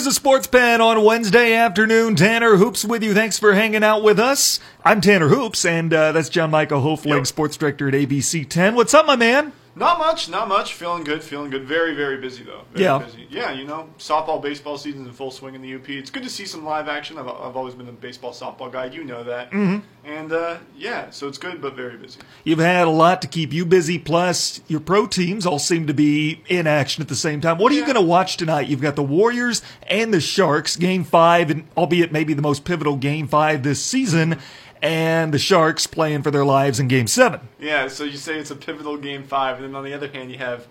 is the Sports Pen on Wednesday afternoon. Tanner Hoops with you. Thanks for hanging out with us. I'm Tanner Hoops, and uh, that's John Michael Hofling, Yep. Sports Director at ABC 10. What's up, my man? Not much, not much. Feeling good, feeling good. Very, very busy though. Very Yeah. busy. Yeah, you know, softball, baseball season's in full swing in the UP. It's good to see some live action. I've, I've always been a baseball, softball guy. You know that. Mm-hmm. And uh, yeah, so it's good, but very busy. You've had a lot to keep you busy, plus your pro teams all seem to be in action at the same time. What are you going to watch tonight? You've got the Warriors and the Sharks, game five, and albeit maybe the most pivotal game five this season, and the Sharks playing for their lives in game seven. Yeah, so you say it's a pivotal game five, and then on the other hand, you have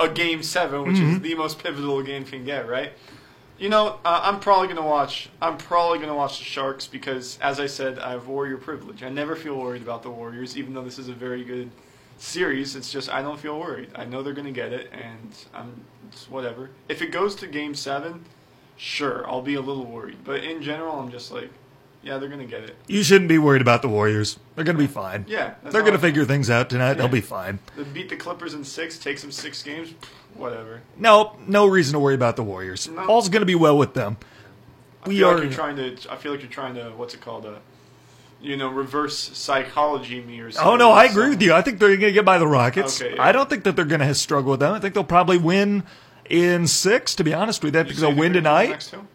a game seven, which Mm-hmm. is the most pivotal a game can get, right? You know, uh, I'm probably gonna watch. I'm probably gonna watch the Sharks because, as I said, I have Warrior privilege. I never feel worried about the Warriors, even though this is a very good series. It's just I don't feel worried. I know they're gonna get it, and I'm it's whatever. If it goes to game seven, sure, I'll be a little worried. But in general, I'm just like, yeah, they're gonna get it. You shouldn't be worried about the Warriors. They're going to be fine. Yeah, They're to figure things out tonight. They'll be fine. They beat the Clippers in six, takes them six games, whatever. No, no reason to worry about the Warriors. No. All's going to be well with them. I We feel are. like you're trying to. I feel like you're trying to. What's it called? Uh, you know, reverse psychology me or something. Oh no, I agree with you. I think they're going to get by the Rockets. Okay, yeah. I don't think that they're going to struggle with them. I think they'll probably win in six. To be honest with you, I think they'll win tonight. the next two?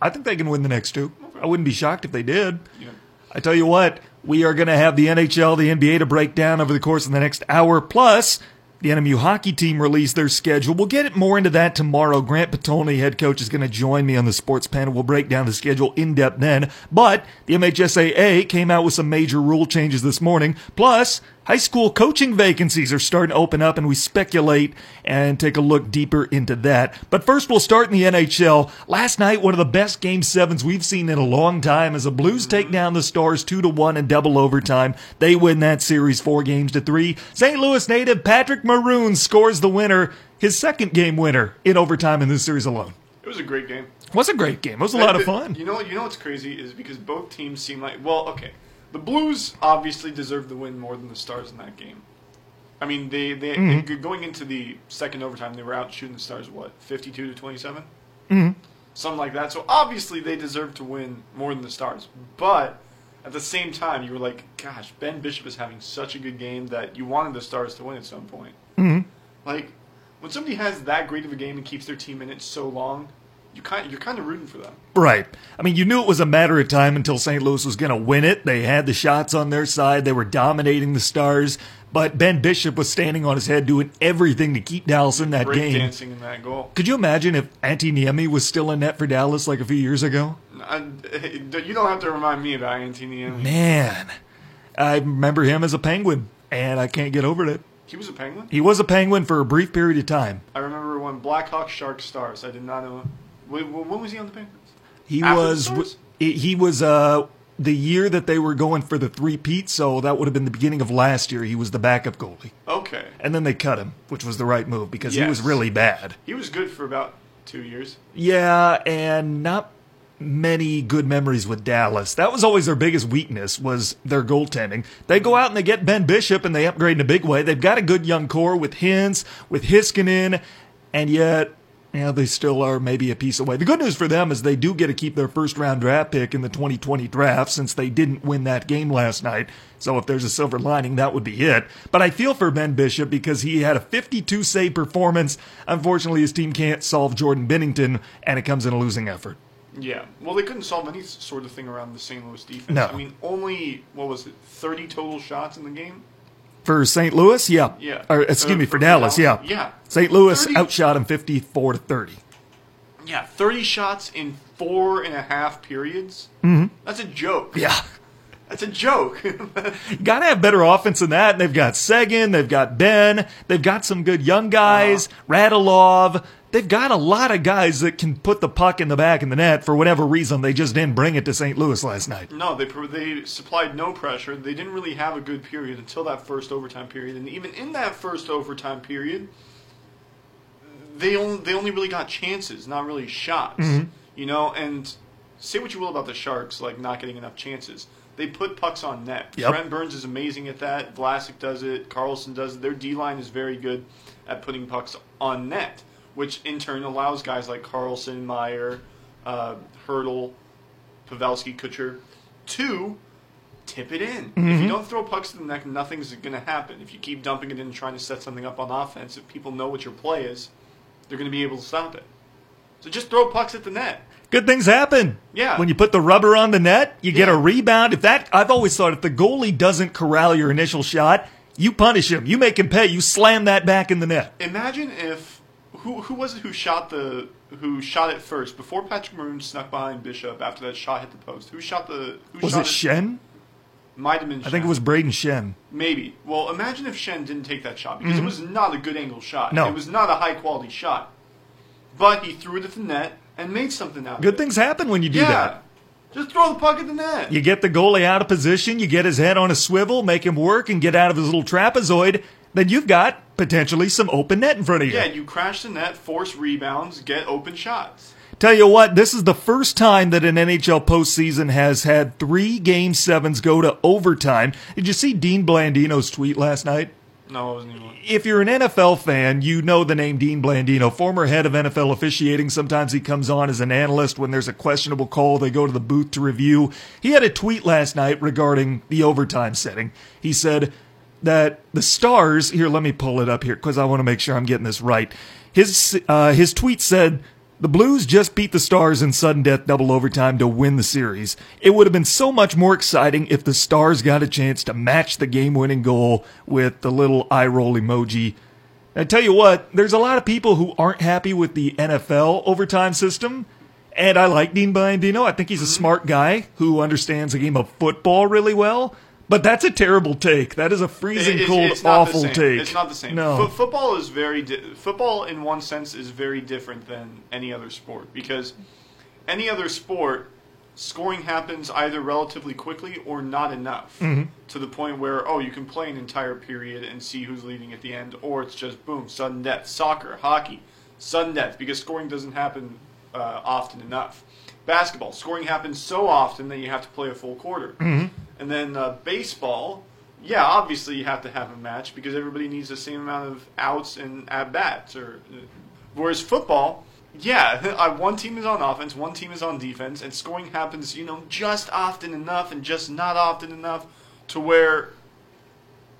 I think they can win the next two. I wouldn't be shocked if they did. Yeah. I tell you what, we are going to have the NHL, the NBA to break down over the course of the next hour. Plus, the NMU hockey team released their schedule. We'll get it more into that tomorrow. Grant Potulny, head coach, is going to join me on the sports panel. We'll break down the schedule in depth then. But the MHSAA came out with some major rule changes this morning. Plus, high school coaching vacancies are starting to open up, and we speculate and take a look deeper into that. But first, we'll start in the NHL. Last night, one of the best game sevens we've seen in a long time as the Blues mm-hmm. take down the Stars two to one in double overtime. They win that series four games to three. St. Louis native Patrick Maroon scores the winner, his second game winner in overtime in this series alone. It was a great game. It was a great game. It was a lot of fun. You know, you know what's crazy is because both teams seem like well, okay. The Blues obviously deserved the win more than the Stars in that game. I mean, they they Mm-hmm. going into the second overtime, they were out shooting the Stars what fifty-two to twenty-seven, Mm-hmm. something like that. So obviously they deserved to win more than the Stars, but. At the same time, you were like, "Gosh, Ben Bishop is having such a good game that you wanted the Stars to win at some point." Mm-hmm. Like, when somebody has that great of a game and keeps their team in it so long, you kind you're kind of rooting for them. Right. I mean, you knew it was a matter of time until St. Louis was going to win it. They had the shots on their side. They were dominating the Stars. But Ben Bishop was standing on his head doing everything to keep Dallas in that Break game. dancing in that goal. Could you imagine if Antti Niemi was still in net for Dallas like a few years ago? I, you don't have to remind me about Antti Niemi. Man, I remember him as a Penguin, and I can't get over it. He was a Penguin. He was a Penguin for a brief period of time. I remember when Blackhawks, Sharks, Stars. I did not know. When, when was he on the Penguins? He After was he was uh the year that they were going for the three peat, so that would have been the beginning of last year. He was the backup goalie. Okay, And then they cut him, which was the right move because he was really bad. he was good for about two years. Yeah, and not many good memories with Dallas. That was always their biggest weakness was their goaltending. They go out and they get Ben Bishop and they upgrade in a big way. They've got a good young core with Hintz, with Heiskanen, and yet you know, they still are maybe a piece away. The good news for them is they do get to keep their first round draft pick in the 2020 draft since they didn't win that game last night. So if there's a silver lining, that would be it. But I feel for Ben Bishop because he had a 52 save performance. Unfortunately, his team can't solve Jordan Binnington, and it comes in a losing effort. Yeah. Well, they couldn't solve any sort of thing around the St. Louis defense. No. I mean, only what was it, thirty total shots in the game? For St. Louis, yeah. Yeah. Or, excuse Uh, me, for, for Dallas, yeah. Dallas, yeah. St. Louis 30 outshot him 54 to 30. Yeah, thirty shots in four and a half periods. Mm-hmm. That's a joke. Yeah. That's a joke. Got to have better offense than that. They've got Seguin, they've got Benn, they've got some good young guys, Uh-huh. Radulov. They've got a lot of guys that can put the puck in the back of the net. For whatever reason, they just didn't bring it to St. Louis last night. No, they they supplied no pressure. They didn't really have a good period until that first overtime period, and even in that first overtime period, they only they only really got chances, not really shots. Mm-hmm. You know, and say what you will about the Sharks, like not getting enough chances. They put pucks on net. Yep. Brent Burns is amazing at that. Vlasic does it. Karlsson does it. Their D line is very good at putting pucks on net, which in turn allows guys like Karlsson, Meier, uh, Hertl, Pavelski, Couture. to tip it in. If Mm-hmm. you don't throw pucks to the neck, nothing's going to happen. If you keep dumping it in and trying to set something up on offense, if people know what your play is, they're going to be able to stop it. So just throw pucks at the net. Good things happen. Yeah. When you put the rubber on the net, you get a rebound. If that, I've always thought if the goalie doesn't corral your initial shot, you punish him. You make him pay. You slam that back in the net. Imagine if who who was it who shot the who shot it first before Patrick Maroon snuck behind Bishop after that shot hit the post. Who shot the who Was shot it Schenn? Might have been. I think it was Brayden Schenn. maybe. Well, imagine if Schenn didn't take that shot because it was not a good angle shot. Mm-hmm. No. it was not a high quality shot. But he threw it at the net and made something out Good of it. things happen when you do yeah. that. Just throw the puck at the net. You get the goalie out of position, you get his head on a swivel, make him work, and get out of his little trapezoid. Then you've got potentially some open net in front of you. Yeah, you crash the net, force rebounds, get open shots. Tell you what, this is the first time that an NHL postseason has had three game sevens go to overtime. Did you see Dean Blandino's tweet last night? No, it wasn't even. If you're an NFL fan, you know the name Dean Blandino, former head of NFL officiating. Sometimes he comes on as an analyst when there's a questionable call. They go to the booth to review. He had a tweet last night regarding the overtime setting. He said that the Stars, here, let me pull it up here because I want to make sure I'm getting this right. His, uh, his tweet said, the Blues just beat the Stars in sudden death double overtime to win the series. It would have been so much more exciting if the Stars got a chance to match the game winning goal with the little eye roll emoji. I tell you what, there's a lot of people who aren't happy with the NFL overtime system. And I like Dean Blandino. I think he's a smart guy who understands the game of football really well. But that's a terrible take. That is a freezing it's- cold, it's awful take. It's not the same. No. Fo- football is very di- football in one sense is very different than any other sport because any other sport scoring happens either relatively quickly or not enough Mm-hmm. to the point where oh you can play an entire period and see who's leading at the end or it's just boom sudden death soccer hockey sudden death because scoring doesn't happen uh, often enough basketball scoring happens so often that you have to play a full quarter Mm-hmm. And then uh, baseball yeah obviously you have to have a match because everybody needs the same amount of outs and at bats or uh, whereas football yeah, uh, one team is on offense, one team is on defense, and scoring happens, you know, just often enough and just not often enough to where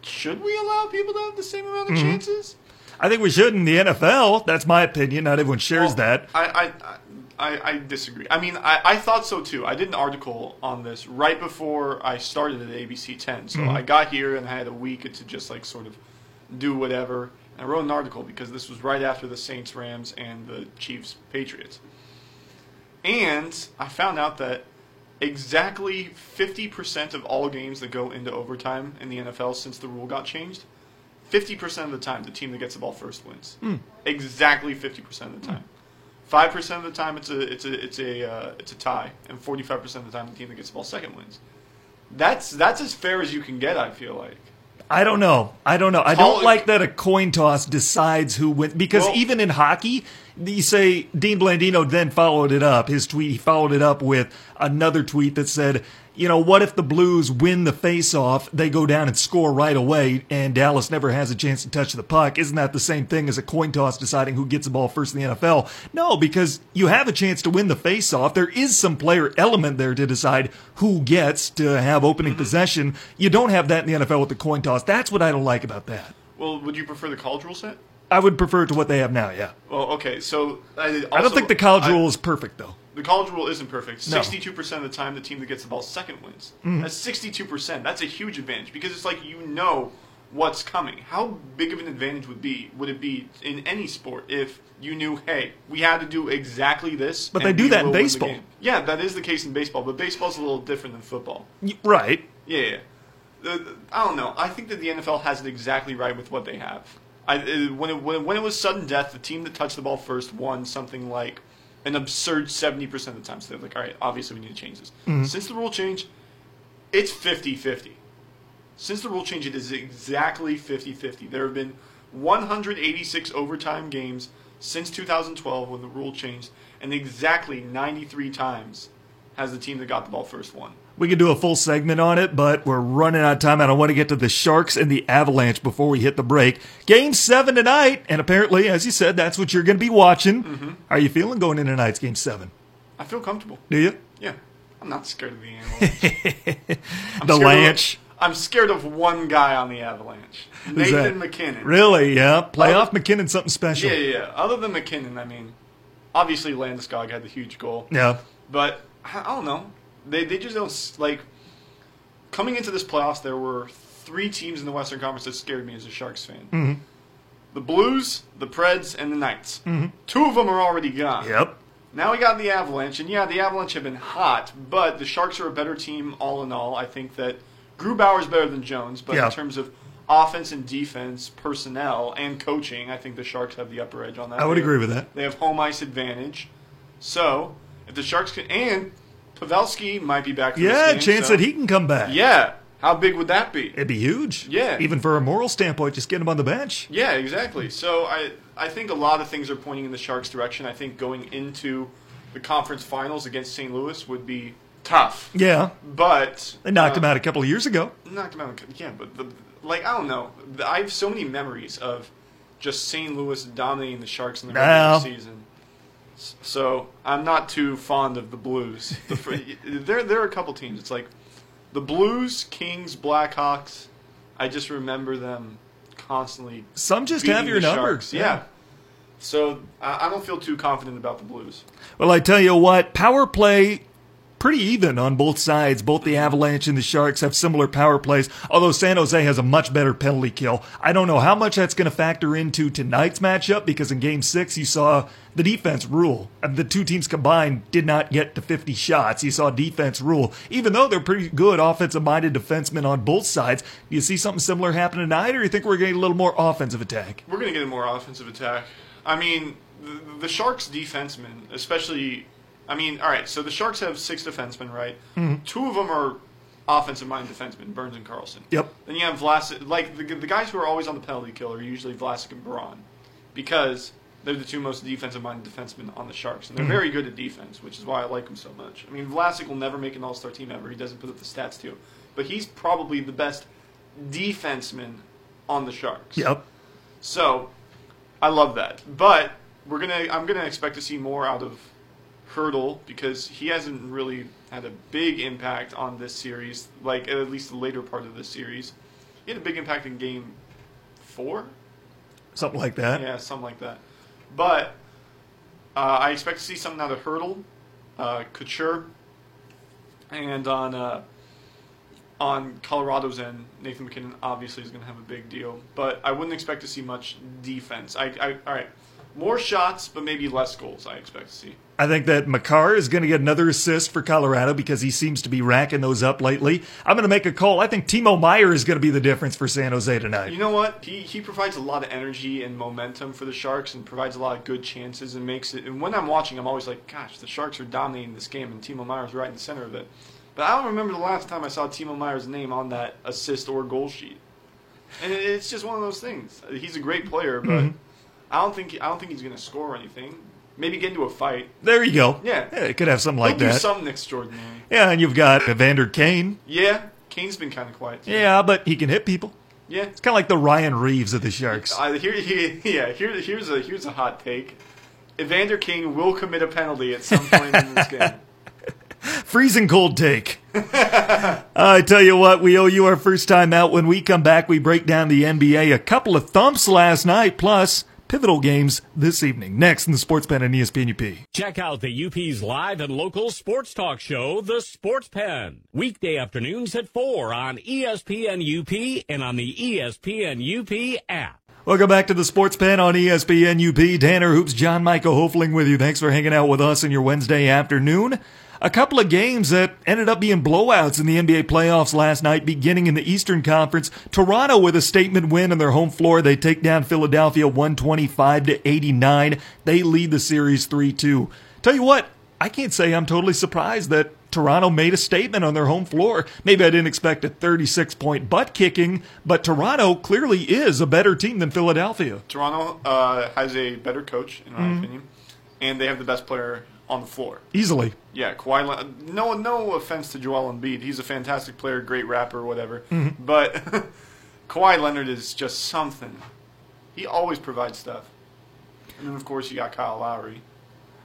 should we allow people to have the same amount of chances? I think we should in the NFL. That's my opinion. Not everyone shares Well, that. I, I, I, I disagree. I mean, I, I thought so too. I did an article on this right before I started at ABC 10. So mm-hmm. I got here and I had a week to just like sort of do whatever. And I wrote an article because this was right after the Saints, Rams, and the Chiefs, Patriots. And I found out that exactly 50% of all games that go into overtime in the NFL since the rule got changed, 50% of the time the team that gets the ball first wins. Hmm. Exactly 50% of the time. Five percent of the time, it's a it's a it's a uh, it's a tie, and forty five percent of the time, the team that gets the ball second wins. That's that's as fair as you can get. I feel like. I don't know. I don't know. I don't like that a coin toss decides who wins because Well- even in hockey, you say Dean Blandino then followed it up. His tweet, he followed it up with another tweet that said, you know, what if the Blues win the face-off, they go down and score right away, and Dallas never has a chance to touch the puck? Isn't that the same thing as a coin toss deciding who gets the ball first in the NFL? No, because you have a chance to win the face-off. There is some player element there to decide who gets to have opening mm-hmm. possession. You don't have that in the NFL with the coin toss. That's what I don't like about that. Well, would you prefer the college rule set? I would prefer it to what they have now, yeah. Well, okay. So I, also, I don't think the college I- rule is perfect, though. The college rule isn't perfect. Sixty-two percent of the time, the team that gets the ball second wins. Mm-hmm. That's sixty-two percent. That's a huge advantage because it's like you know what's coming. How big of an advantage would be would it be in any sport if you knew, hey, we had to do exactly this? But they do that in will win the baseball. Yeah, that is the case in baseball, but baseball's a little different than football. Right. Yeah, yeah. The, the- I don't know. I think that the NFL has it exactly right with what they have. I, uh, when, it, when, when it was sudden death, the team that touched the ball first won something like an absurd 70% of the time. So they're like, all right, obviously we need to change this. Mm-hmm. Since the rule change, it's 50 50. Since the rule change, it is exactly 50 50. There have been 186 overtime games since 2012 when the rule changed, and exactly 93 times has the team that got the ball first won. We could do a full segment on it, but we're running out of time. and I want to get to the Sharks and the Avalanche before we hit the break. Game seven tonight, and apparently, as you said, that's what you're going to be watching. Mm-hmm. Are you feeling going into tonight's game seven? I feel comfortable. Do you? Yeah, I'm not scared of the Avalanche. The Lanch. Of, I'm scared of one guy on the Avalanche? Nathan MacKinnon. Really? Yeah. Playoff Other- MacKinnon, something special. Yeah, yeah. Other than MacKinnon, I mean, obviously Landeskog had the huge goal, Yeah. but I don't know. They they just don't like coming into this playoffs. There were three teams in the Western Conference that scared me as a Sharks fan: Mm-hmm. the Blues, the Preds, and the Knights. Two of them are already gone. Yep. Now we got the Avalanche, and yeah, the Avalanche have been hot, but the Sharks are a better team all in all. I think that Grubauer's better than Jones, but Yeah. in terms of offense and defense, personnel, and coaching, I think the Sharks have the upper edge on that. I would They- agree with that. They have home ice advantage. So, if the Sharks can, and Pavelski might be back for Yeah, game, chance so- that he can come back. Yeah, how big would that be? It'd be huge. Yeah. Even for a moral standpoint, just get him on the bench. Yeah, exactly. So I I think a lot of things are pointing in the Sharks' direction. I think going into the conference finals against St. Louis would be tough. Yeah. But They knocked uh, him out a couple of years ago. Knocked him out. Yeah, but the, like I don't know. I have so many memories of just St. Louis dominating the Sharks in the regular No. season. So I'm not too fond of the Blues. The, there, there are a couple teams. It's like the Blues, Kings, Blackhawks. I just remember them constantly Some just have your the number. Sharks. Yeah. So I, I don't feel too confident about the Blues. Well, I tell you what, power play pretty even on both sides. Both the Avalanche and the Sharks have similar power plays, although San Jose has a much better penalty kill. I don't know how much that's going to factor into tonight's matchup because in game six, you saw the defense rule. Uh, The two teams combined did not get to 50 shots. You saw defense rule, even though they're pretty good offensive minded defensemen on both sides. Do you see something similar happen tonight, or do you think we're getting a little more offensive attack? We're going to get a more offensive attack. I mean, the, the Sharks' defensemen, especially. I mean, all right. So the Sharks have six defensemen, right? Mm-hmm. Two of them are offensive-minded defensemen, Burns and Karlsson. Yep. Then you have Vlasic. Like the, the guys who are always on the penalty kill are usually Vlasic and Braun, because they're the two most defensive-minded defensemen on the Sharks, and they're mm-hmm. very good at defense, which is why I like them so much. I mean, Vlasic will never make an All-Star team ever. He doesn't put up the stats to, but he's probably the best defenseman on the Sharks. Yep. So, I love that. But we're gonna, I'm gonna expect to see more out of Hertl because he hasn't really had a big impact on this series. Like at least the later part of this series, he had a big impact in Game Four. Something like that. Yeah, something like that. But uh, I expect to see something out of Hertl, uh, Couture, and on uh, on Colorado's end, Nathan MacKinnon obviously is going to have a big deal. But I wouldn't expect to see much defense. I, I all right, more shots, but maybe less goals. I expect to see. I think that Makar is going to get another assist for Colorado because he seems to be racking those up lately. I'm going to make a call. I think Timo Meier is going to be the difference for San Jose tonight. You know what? He he provides a lot of energy and momentum for the Sharks, and provides a lot of good chances, and makes it. And when I'm watching, I'm always like, "Gosh, the Sharks are dominating this game," and Timo Meier's right in the center of it. But I don't remember the last time I saw Timo Meier's name on that assist or goal sheet. And it's just one of those things. He's a great player, but Mm-hmm. I don't think I don't think he's going to score anything. Maybe get into a fight. There you go. Yeah. it could have something like He'll do that. something extraordinary. Yeah, and you've got Evander Kane. Yeah, Kane's been kind of quiet. Too. Yeah, but he can hit people. yeah. It's kind of like the Ryan Reaves of the Sharks. Uh, here, here, yeah. Here, here's a here's a hot take. Evander Kane will commit a penalty at some point in this game. Freezing cold take. I tell you what, we owe you our first time out. When we come back, we break down the NBA. A couple of thumps last night, plus pivotal games this evening. Next in the Sports Pen and E ESPN UP. Check out the UP's live and local sports talk show, The Sports Pen. Weekday afternoons at 4 on ESPN UP and on the ESPN UP app. Welcome back to the Sports Pen on ESPN UP. Tanner Hoops, John Michael Hofling with you. Thanks for hanging out with us in your Wednesday afternoon. A couple of games that ended up being blowouts in the NBA playoffs last night, beginning in the Eastern Conference. Toronto with a statement win on their home floor. They take down Philadelphia 125 to 89. They lead the series 3-2. Tell you what, I can't say I'm totally surprised that Toronto made a statement on their home floor. Maybe I didn't expect a 36 point butt kicking, but Toronto clearly is a better team than Philadelphia. Toronto uh, has a better coach, in my Mm-hmm. opinion, and they have the best player on the floor. Easily. Yeah, Kawhi. Le- no, no offense to Joel Embiid. He's a fantastic player, great rapper, whatever. Mm-hmm. But Kawhi Leonard is just something. He always provides stuff. And then, of course, you got Kyle Lowry.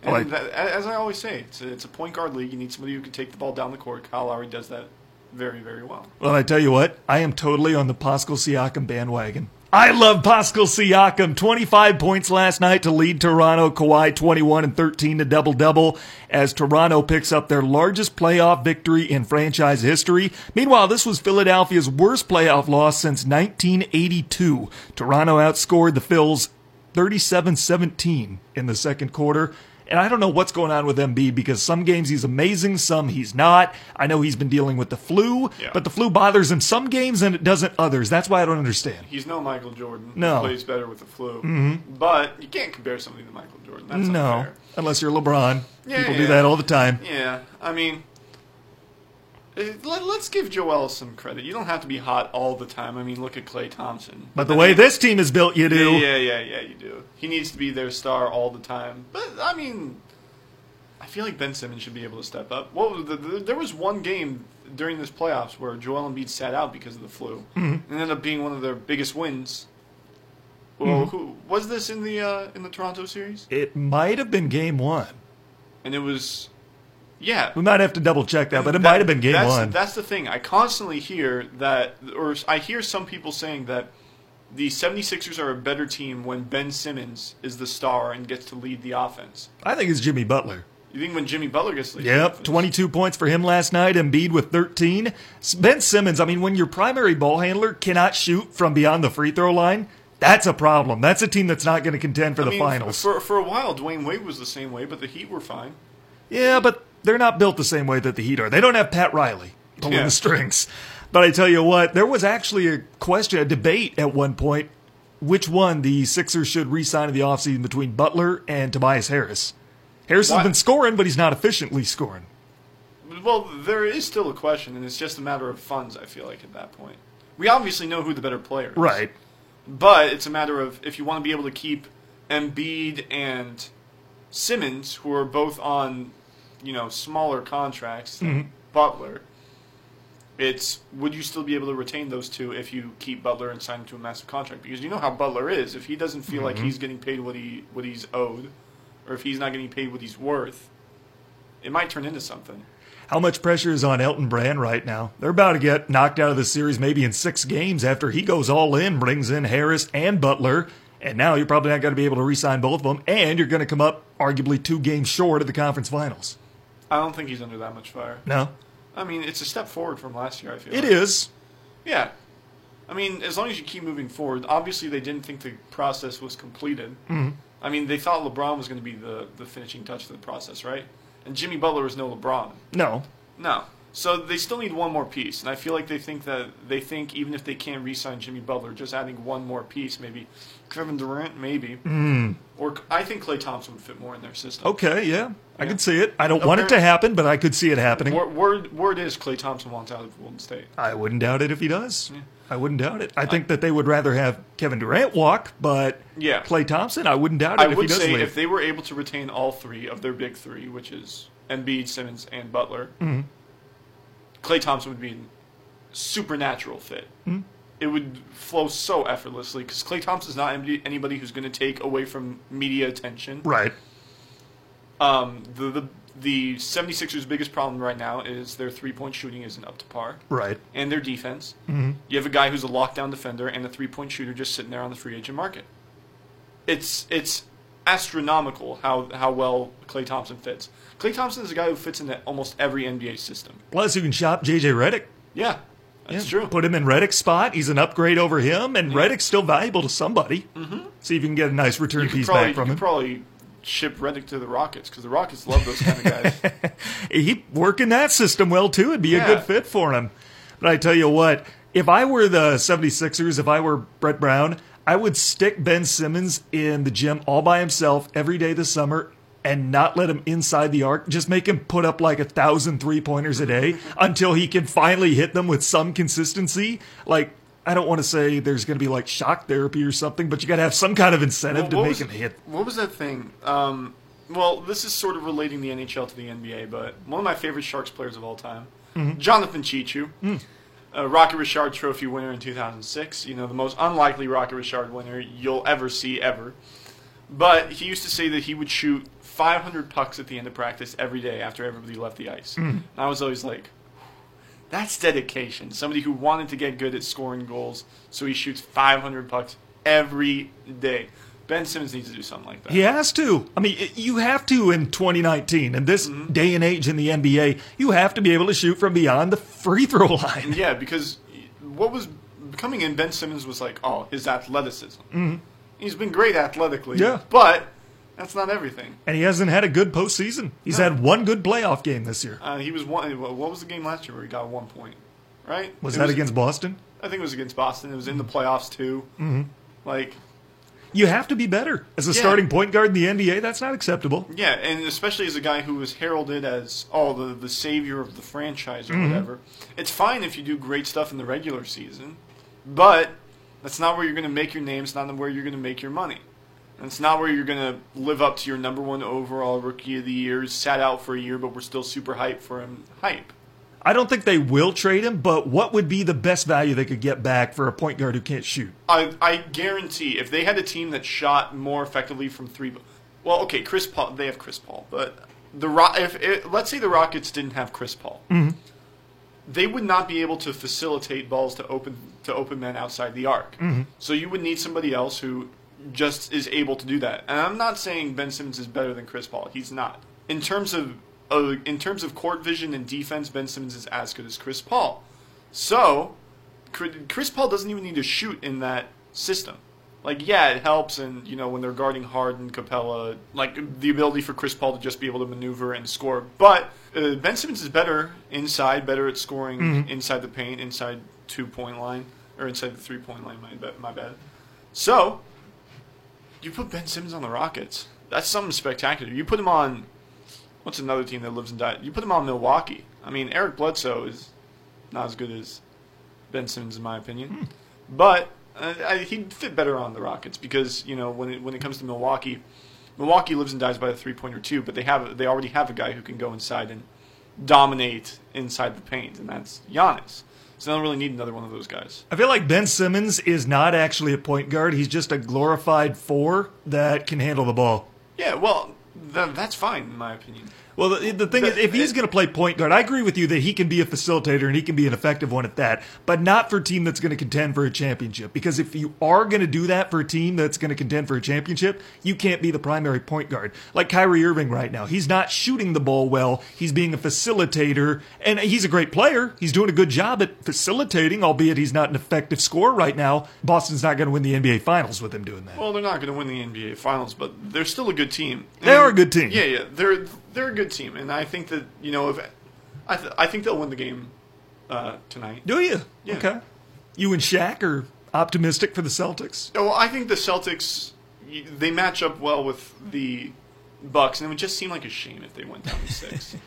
And Like- that, as I always say, it's a, it's a point guard league. You need somebody who can take the ball down the court. Kyle Lowry does that very, very well. Well, I tell you what, I am totally on the Pascal Siakam bandwagon. I love Pascal Siakam. 25 points last night to lead Toronto. Kawhi 21 and 13 to double double as Toronto picks up their largest playoff victory in franchise history. Meanwhile, this was Philadelphia's worst playoff loss since 1982. Toronto outscored the Phils 37-17 in the second quarter. And I don't know what's going on with MB because some games he's amazing, some he's not. I know he's been dealing with the flu, Yeah. but the flu bothers him some games and it doesn't others. That's why I don't understand. He's no Michael Jordan. No. He plays better with the flu. Mm-hmm. But you can't compare somebody to Michael Jordan. That's no, unfair. unless you're LeBron. Yeah, People do that all the time. Yeah, I mean, let, us give Joel some credit. You don't have to be hot all the time. I mean, look at Klay Thompson. But the way this team is built, you do. Yeah, yeah, yeah, yeah, you do. He needs to be their star all the time. But I mean, I feel like Ben Simmons should be able to step up. What was the, the, there was one game during this playoffs where Joel Embiid sat out because of the flu, Mm-hmm. and ended up being one of their biggest wins. Well, who was this in the uh, in the Toronto series? It might have been game one. And it was, yeah, We might have to double check that, but it That- might have been game that's, one. That's the thing. I constantly hear that, or I hear some people saying that the 76ers are a better team when Ben Simmons is the star and gets to lead the offense. I think it's Jimmy Butler. You think when Jimmy Butler gets lead Yep, 22 points for him last night. Embiid with 13. Ben Simmons, I mean, when your primary ball handler cannot shoot from beyond the free throw line, that's a problem. That's a team that's not going to contend for I the mean, finals. For, for a while, Dwyane Wade was the same way, but the Heat were fine. yeah, but they're not built the same way that the Heat are. They don't have Pat Riley pulling Yeah. the strings. But I tell you what, there was actually a question, a debate at one point, which one the Sixers should re-sign in the offseason between Butler and Tobias Harris. Harris Why- has been scoring, but he's not efficiently scoring. Well, there is still a question, and it's just a matter of funds, I feel like, at that point. We obviously know who the better player is. Right. But it's a matter of if you want to be able to keep Embiid and Simmons, who are both on, you know, smaller contracts than mm-hmm. Butler. It's would you still be able to retain those two if you keep Butler and sign him to a massive contract? Because you know how Butler is. If he doesn't feel like mm-hmm. he's getting paid what he what he's owed, or if he's not getting paid what he's worth, it might turn into something. How much pressure is on Elton Brand right now? They're about to get knocked out of the series maybe in six games after he goes all in, brings in Harris and Butler, and now you're probably not going to be able to re-sign both of them, and you're going to come up arguably two games short of the conference finals. I don't think he's under that much fire. No, I mean, it's a step forward from last year. I feel it like. is. Yeah. I mean, as long as you keep moving forward, obviously they didn't think the process was completed. Mm-hmm. I mean, they thought LeBron was going to be the, the finishing touch to the process, right? And Jimmy Butler is no LeBron. No, No. So they still need one more piece, and I feel like they think that they think even if they can't re-sign Jimmy Butler, just adding one more piece, maybe Kevin Durant, maybe, mm. or I think Klay Thompson would fit more in their system. okay, yeah, I Yeah. could see it. I don't want it to happen, but I could see it happening. Word, word word is Klay Thompson wants out of Golden State. I wouldn't doubt it if he does. I wouldn't doubt it. I think that they would rather have Kevin Durant walk, but Yeah. Klay Thompson, I wouldn't doubt it I if would he does say leave. if they were able to retain all three of their big three, which is Embiid, Simmons, and Butler, Mm-hmm. Klay Thompson would be a supernatural fit. Mm-hmm. It would flow so effortlessly because Klay Thompson's not anybody, who's going to take away from media attention. right. Um, the, the the 76ers' biggest problem right now is their three point shooting isn't up to par, Right. and their defense. Mm-hmm. You have a guy who's a lockdown defender and a three point shooter just sitting there on the free agent market. It's it's astronomical how how well Klay Thompson fits. Klay Thompson is a guy who fits into almost every NBA system. Plus, you can shop JJ Redick. Yeah, that's Yeah, true. Put him in Redick's spot. He's an upgrade over him, and Redick's still valuable to somebody. Mm-hmm. See if you can get a nice return piece probably, back from you him. probably ship Redick to the Rockets because the Rockets love those kind of guys. he work in that system well too. It'd be a good fit for him. But I tell you what, if I were the 76ers, if I were Brett Brown, I would stick Ben Simmons in the gym all by himself every day this summer and not let him inside the arc. Just make him put up like a thousand three pointers a day until he can finally hit them with some consistency. Like, I don't want to say there's going to be like shock therapy or something, but you got to have some kind of incentive to What make was- him hit. What was that thing? Um, well, this is sort of relating the NHL to the NBA, but one of my favorite Sharks players of all time, Mm-hmm. Jonathan Cheechoo, Mm. a Rocket Richard Trophy winner in 2006. You know, the most unlikely Rocket Richard winner you'll ever see ever. But he used to say that he would shoot 500 pucks at the end of practice every day after everybody left the ice. Hmm. And I was always like, that's dedication. Somebody who wanted to get good at scoring goals, so he shoots 500 pucks every day. Ben Simmons needs to do something like that. He has to. I mean, you have to in 2019. In this mm-hmm. day and age in the NBA, you have to be able to shoot from beyond the free throw line. Yeah, because what was coming in, Ben Simmons was like, oh, his athleticism. Mm-hmm. He's been great athletically, Yeah. but that's not everything. And he hasn't had a good postseason. He's No. had one good playoff game this year. Uh, he was one. What was the game last year where he got one point? Right? Was It that against Boston? I think it was against Boston. It was in the playoffs too. Mm-hmm. Like, You have to be better. As a Yeah. starting point guard in the NBA, that's not acceptable. yeah, and especially as a guy who was heralded as oh the the savior of the franchise or whatever. It's fine if you do great stuff in the regular season, but that's not where you're going to make your name. It's not where you're going to make your money. And it's not where you're going to live up to your number one overall rookie of the year. Sat out for a year, but we're still super hyped for him. Hype. I don't think they will trade him, but what would be the best value they could get back for a point guard who can't shoot? I, I guarantee if they had a team that shot more effectively from three, well, okay, Chris Paul, they have Chris Paul, but the if it, let's say the Rockets didn't have Chris Paul, mm-hmm. they would not be able to facilitate balls to open to open men outside the arc. Mm-hmm. So you would need somebody else who just is able to do that. And I'm not saying Ben Simmons is better than Chris Paul. He's not. In terms of uh, in terms of court vision and defense, Ben Simmons is as good as Chris Paul. So Chris Paul doesn't even need to shoot in that system. Like, yeah, it helps, and you know when they're guarding Harden, Capela, like the ability for Chris Paul to just be able to maneuver and score. But uh, Ben Simmons is better inside, better at scoring inside the paint, inside two point line or inside the three point line. My bad. My bad. So you put Ben Simmons on the Rockets. That's something spectacular. You put him on. What's another team that lives and dies? You put him on Milwaukee. I mean, Eric Bledsoe is not as good as Ben Simmons, in my opinion. But uh, I, he'd fit better on the Rockets because you know when it when it comes to Milwaukee, Milwaukee lives and dies by the three pointer too. But they have they already have a guy who can go inside and dominate inside the paint, and that's Giannis. So they don't really need another one of those guys. I feel like Ben Simmons is not actually a point guard. He's just a glorified four that can handle the ball. Yeah, well, th- that's fine in my opinion. Well, the, the thing is, if he's going to play point guard, I agree with you that he can be a facilitator and he can be an effective one at that, but not for a team that's going to contend for a championship. Because if you are going to do that for a team that's going to contend for a championship, you can't be the primary point guard. Like Kyrie Irving right now. He's not shooting the ball well, he's being a facilitator, and he's a great player. He's doing a good job at facilitating, albeit he's not an effective scorer right now. Boston's not going to win the NBA Finals with him doing that. Well, they're not going to win the NBA Finals, but they're still a good team. They are a good team. Yeah, yeah, they're they're a good team, and I think that you know if I th- I think they'll win the game uh, tonight. Do you? Yeah. Okay. You and Shaq are optimistic for the Celtics? Oh, Well, I think the Celtics they match up well with the Bucks, and it would just seem like a shame if they went down to six.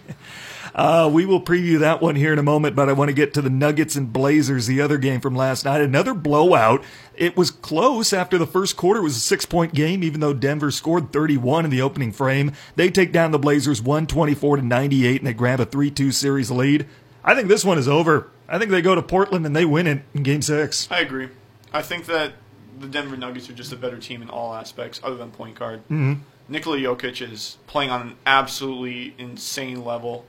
Uh, we will preview that one here in a moment, but I want to get to the Nuggets and Blazers, the other game from last night. Another blowout. It was close after the first quarter. It was a six point game, even though Denver scored 31 in the opening frame. They take down the Blazers 124 to 98, and they grab a 3 2 series lead. I think this one is over. I think they go to Portland and they win it in game six. I agree. I think that the Denver Nuggets are just a better team in all aspects, other than point guard. Mm-hmm. Nikola Jokic is playing on an absolutely insane level.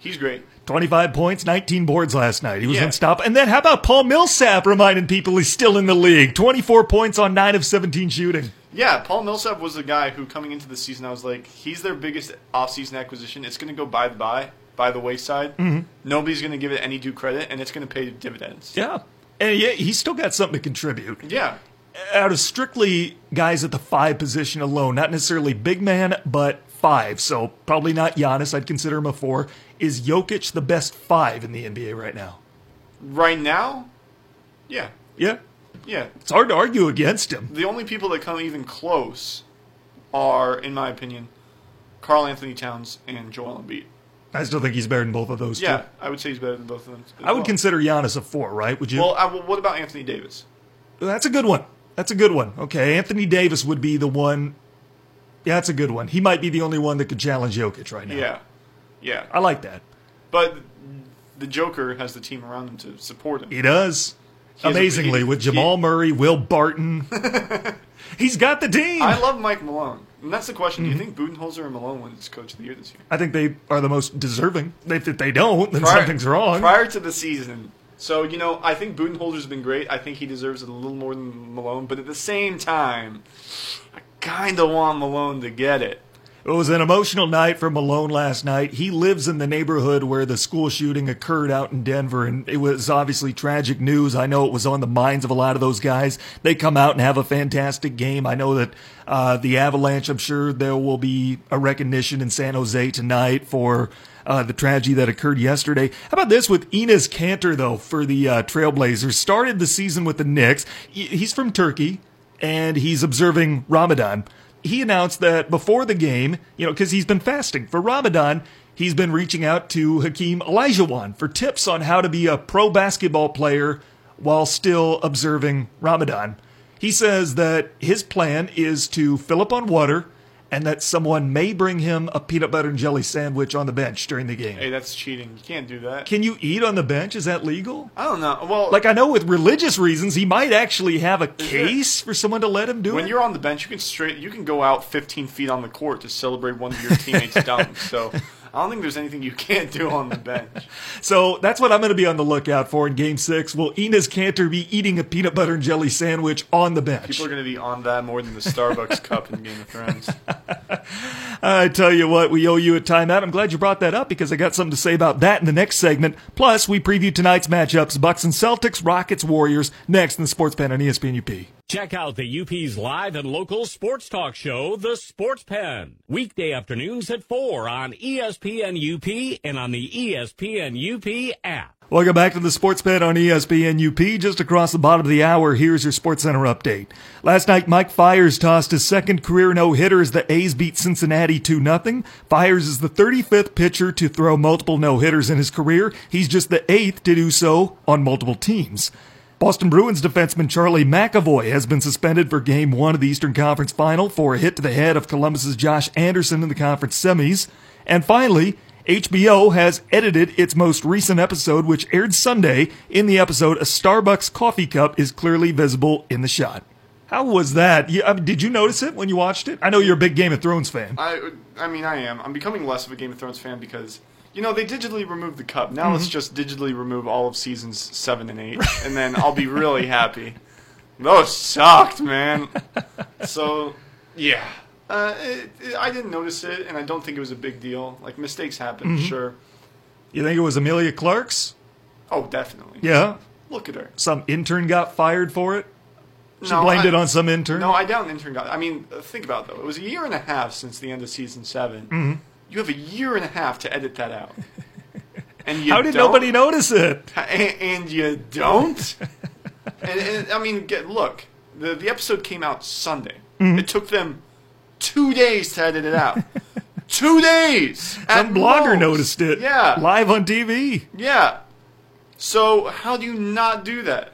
He's great. 25 points, 19 boards last night. He was Yeah. unstoppable. And then how about Paul Millsap reminding people he's still in the league? 24 points on 9 of 17 shooting. Yeah, Paul Millsap was the guy who, coming into the season, I was like, he's their biggest offseason acquisition. It's going to go by the by, by the wayside. Mm-hmm. Nobody's going to give it any due credit, and it's going to pay dividends. Yeah. And yeah, he's still got something to contribute. Yeah. Out of strictly guys at the five position alone, not necessarily big man, but five. So probably not Giannis. I'd consider him a four. Is Jokic the best five in the NBA right now? Right now, yeah, Yeah. yeah. It's hard to argue against him. The only people that come even close are, in my opinion, Karl Anthony Towns and Joel Embiid. I still think he's better than both of those Yeah, two. I would say he's better than both of them. I would well. consider Giannis a four, right? Would you? Well, I, well, what about Anthony Davis? That's a good one. That's a good one. Okay, Anthony Davis would be the one. Yeah, that's a good one. He might be the only one that could challenge Jokic right now. Yeah, yeah. I like that. But the Joker has the team around him to support him. He does. a- Amazingly, he- with he- Jamal Murray, Will Barton. He's got the team. I love Mike Malone. And that's the question. Mm-hmm. Do you think Budenholzer and Malone wins Coach of the Year this year? I think they are the most deserving. If if they don't, then Prior- something's wrong. Prior to the season. So, you know, I think Budenholzer's been great. I think he deserves it a little more than Malone. But at the same time, I kind of want Malone to get it. It was an emotional night for Malone last night. He lives in the neighborhood where the school shooting occurred out in Denver, and it was obviously tragic news. I know it was on the minds of a lot of those guys. They come out and have a fantastic game. I know that uh, the Avalanche, I'm sure there will be a recognition in San Jose tonight for uh, the tragedy that occurred yesterday. How about this with Enes Kanter, though, for the uh, Trailblazers? Started the season with the Knicks. He's from Turkey, and he's observing Ramadan he announced that before the game, you know, because he's been fasting for Ramadan, he's been reaching out to Hakeem Olajuwon for tips on how to be a pro basketball player while still observing Ramadan. He says that his plan is to fill up on water and that someone may bring him a peanut butter and jelly sandwich on the bench during the game. Hey, that's cheating. You can't do that. Can you eat on the bench? Is that legal? I don't know. Well, Like I know with religious reasons, he might actually have a case for someone to let him do it. when it. you're on the bench, you can straight you can go out 15 feet on the court to celebrate one of your teammates' dunk. So I don't think there's anything you can't do on the bench. So that's what I'm going to be on the lookout for in Game Six. Will Enes Kanter be eating a peanut butter and jelly sandwich on the bench? People are going to be on that more than the Starbucks cup in Game of Thrones. I tell you what, we owe you a timeout. I'm glad you brought that up because I got something to say about that in the next segment. Plus, we preview tonight's matchups: Bucks and Celtics, Rockets, Warriors. Next in the Sports Pen on ESPN UP. Check out the UP's live and local sports talk show, The Sports Pen. Weekday afternoons at 4 on ESPN UP and on the ESPN UP app. Welcome back to the Sports Pen on ESPN UP. Just across the bottom of the hour, here's your Sports Center update. Last night, Mike Fiers tossed his second career no-hitter as the A's beat Cincinnati 2-0. Fiers is the 35th pitcher to throw multiple no-hitters in his career. He's just the eighth to do so on multiple teams. Boston Bruins defenseman Charlie McAvoy has been suspended for game one of the Eastern Conference Final for a hit to the head of Columbus's Josh Anderson in the conference semis. And finally, HBO has edited its most recent episode, which aired Sunday. In the episode, a Starbucks coffee cup is clearly visible in the shot. How was that? You, I mean, did you notice it when you watched it? I know you're a big Game of Thrones fan. I, I mean, I am. I'm becoming less of a Game of Thrones fan because, you know, they digitally removed the cup. Now let's just digitally remove all of seasons seven and eight, and then I'll be really happy. Those sucked, man. So, yeah. Uh, it, it- I didn't notice it, and I don't think it was a big deal. Like, mistakes happen, sure. You think it was Emilia Clarke's? Oh, definitely. Yeah. Look at her. Some intern got fired for it. She No, blamed I- it on some intern. No, I doubt an intern got. I mean, uh, think about it, though. It was a year and a half since the end of season 7 Mm-hmm. You have a year and a half to edit that out. And you How did nobody notice it? And, and you don't. and, and I mean, get, look. The the episode came out Sunday. Mm-hmm. It took them two days to edit it out. two days. Some blogger most. noticed it. Yeah. Live on TV. Yeah. So how do you not do that?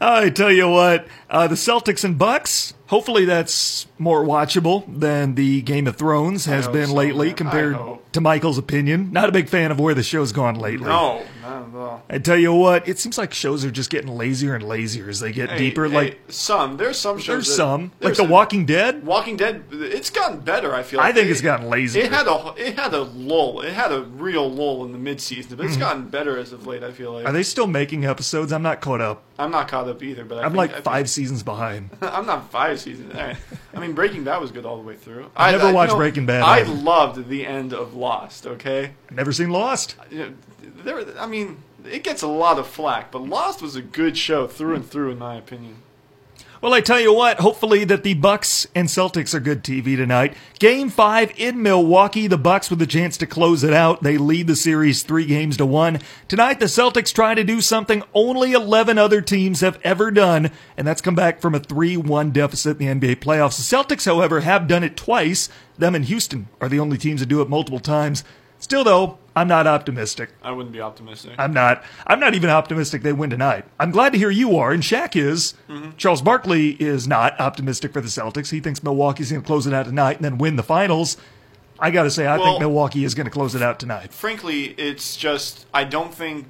I tell you what, uh, the Celtics and Bucks. Hopefully, that's more watchable than the Game of Thrones has been so, lately, man. Compared to Michael's opinion. Not a big fan of where the show's gone lately. No, not at all. I tell you what, it seems like shows are just getting lazier and lazier as they get Hey, deeper. hey, like some, there's some shows. there's that- some, like there's The Walking Dead. Walking Dead, it's gotten better. I feel. I think It- it's gotten lazier. It had a it had a lull. It had a real lull in the mid season, but it's Mm-hmm. gotten better as of late. I feel like Are they still making episodes? I'm not caught up. I'm not caught up either. But I I'm think, like I five seasons behind. I'm not five seasons. Right. I mean, Breaking Bad was good all the way through. I've I never I- you watched know, Breaking Bad I either. loved the end of Lost. Okay, Never seen Lost. There. I mean, it gets a lot of flack, but Lost was a good show through and through, in my opinion. Well, I tell you what, hopefully that the Bucks and Celtics are good TV tonight. Game 5 in Milwaukee, the Bucks with a chance to close it out. They lead the series 3 games to 1. Tonight the Celtics try to do something only 11 other teams have ever done, and that's come back from a 3-1 deficit in the NBA playoffs. The Celtics, however, have done it twice. Them and Houston are the only teams that do it multiple times. Still though, I'm not optimistic. I wouldn't be optimistic. I'm not. I'm not even optimistic they win tonight. I'm glad to hear you are, and Shaq is. Mm-hmm. Charles Barkley is not optimistic for the Celtics. He thinks Milwaukee's going to close it out tonight and then win the finals. I got to say, I Well- think Milwaukee is going to close it out tonight. Frankly, it's just I don't think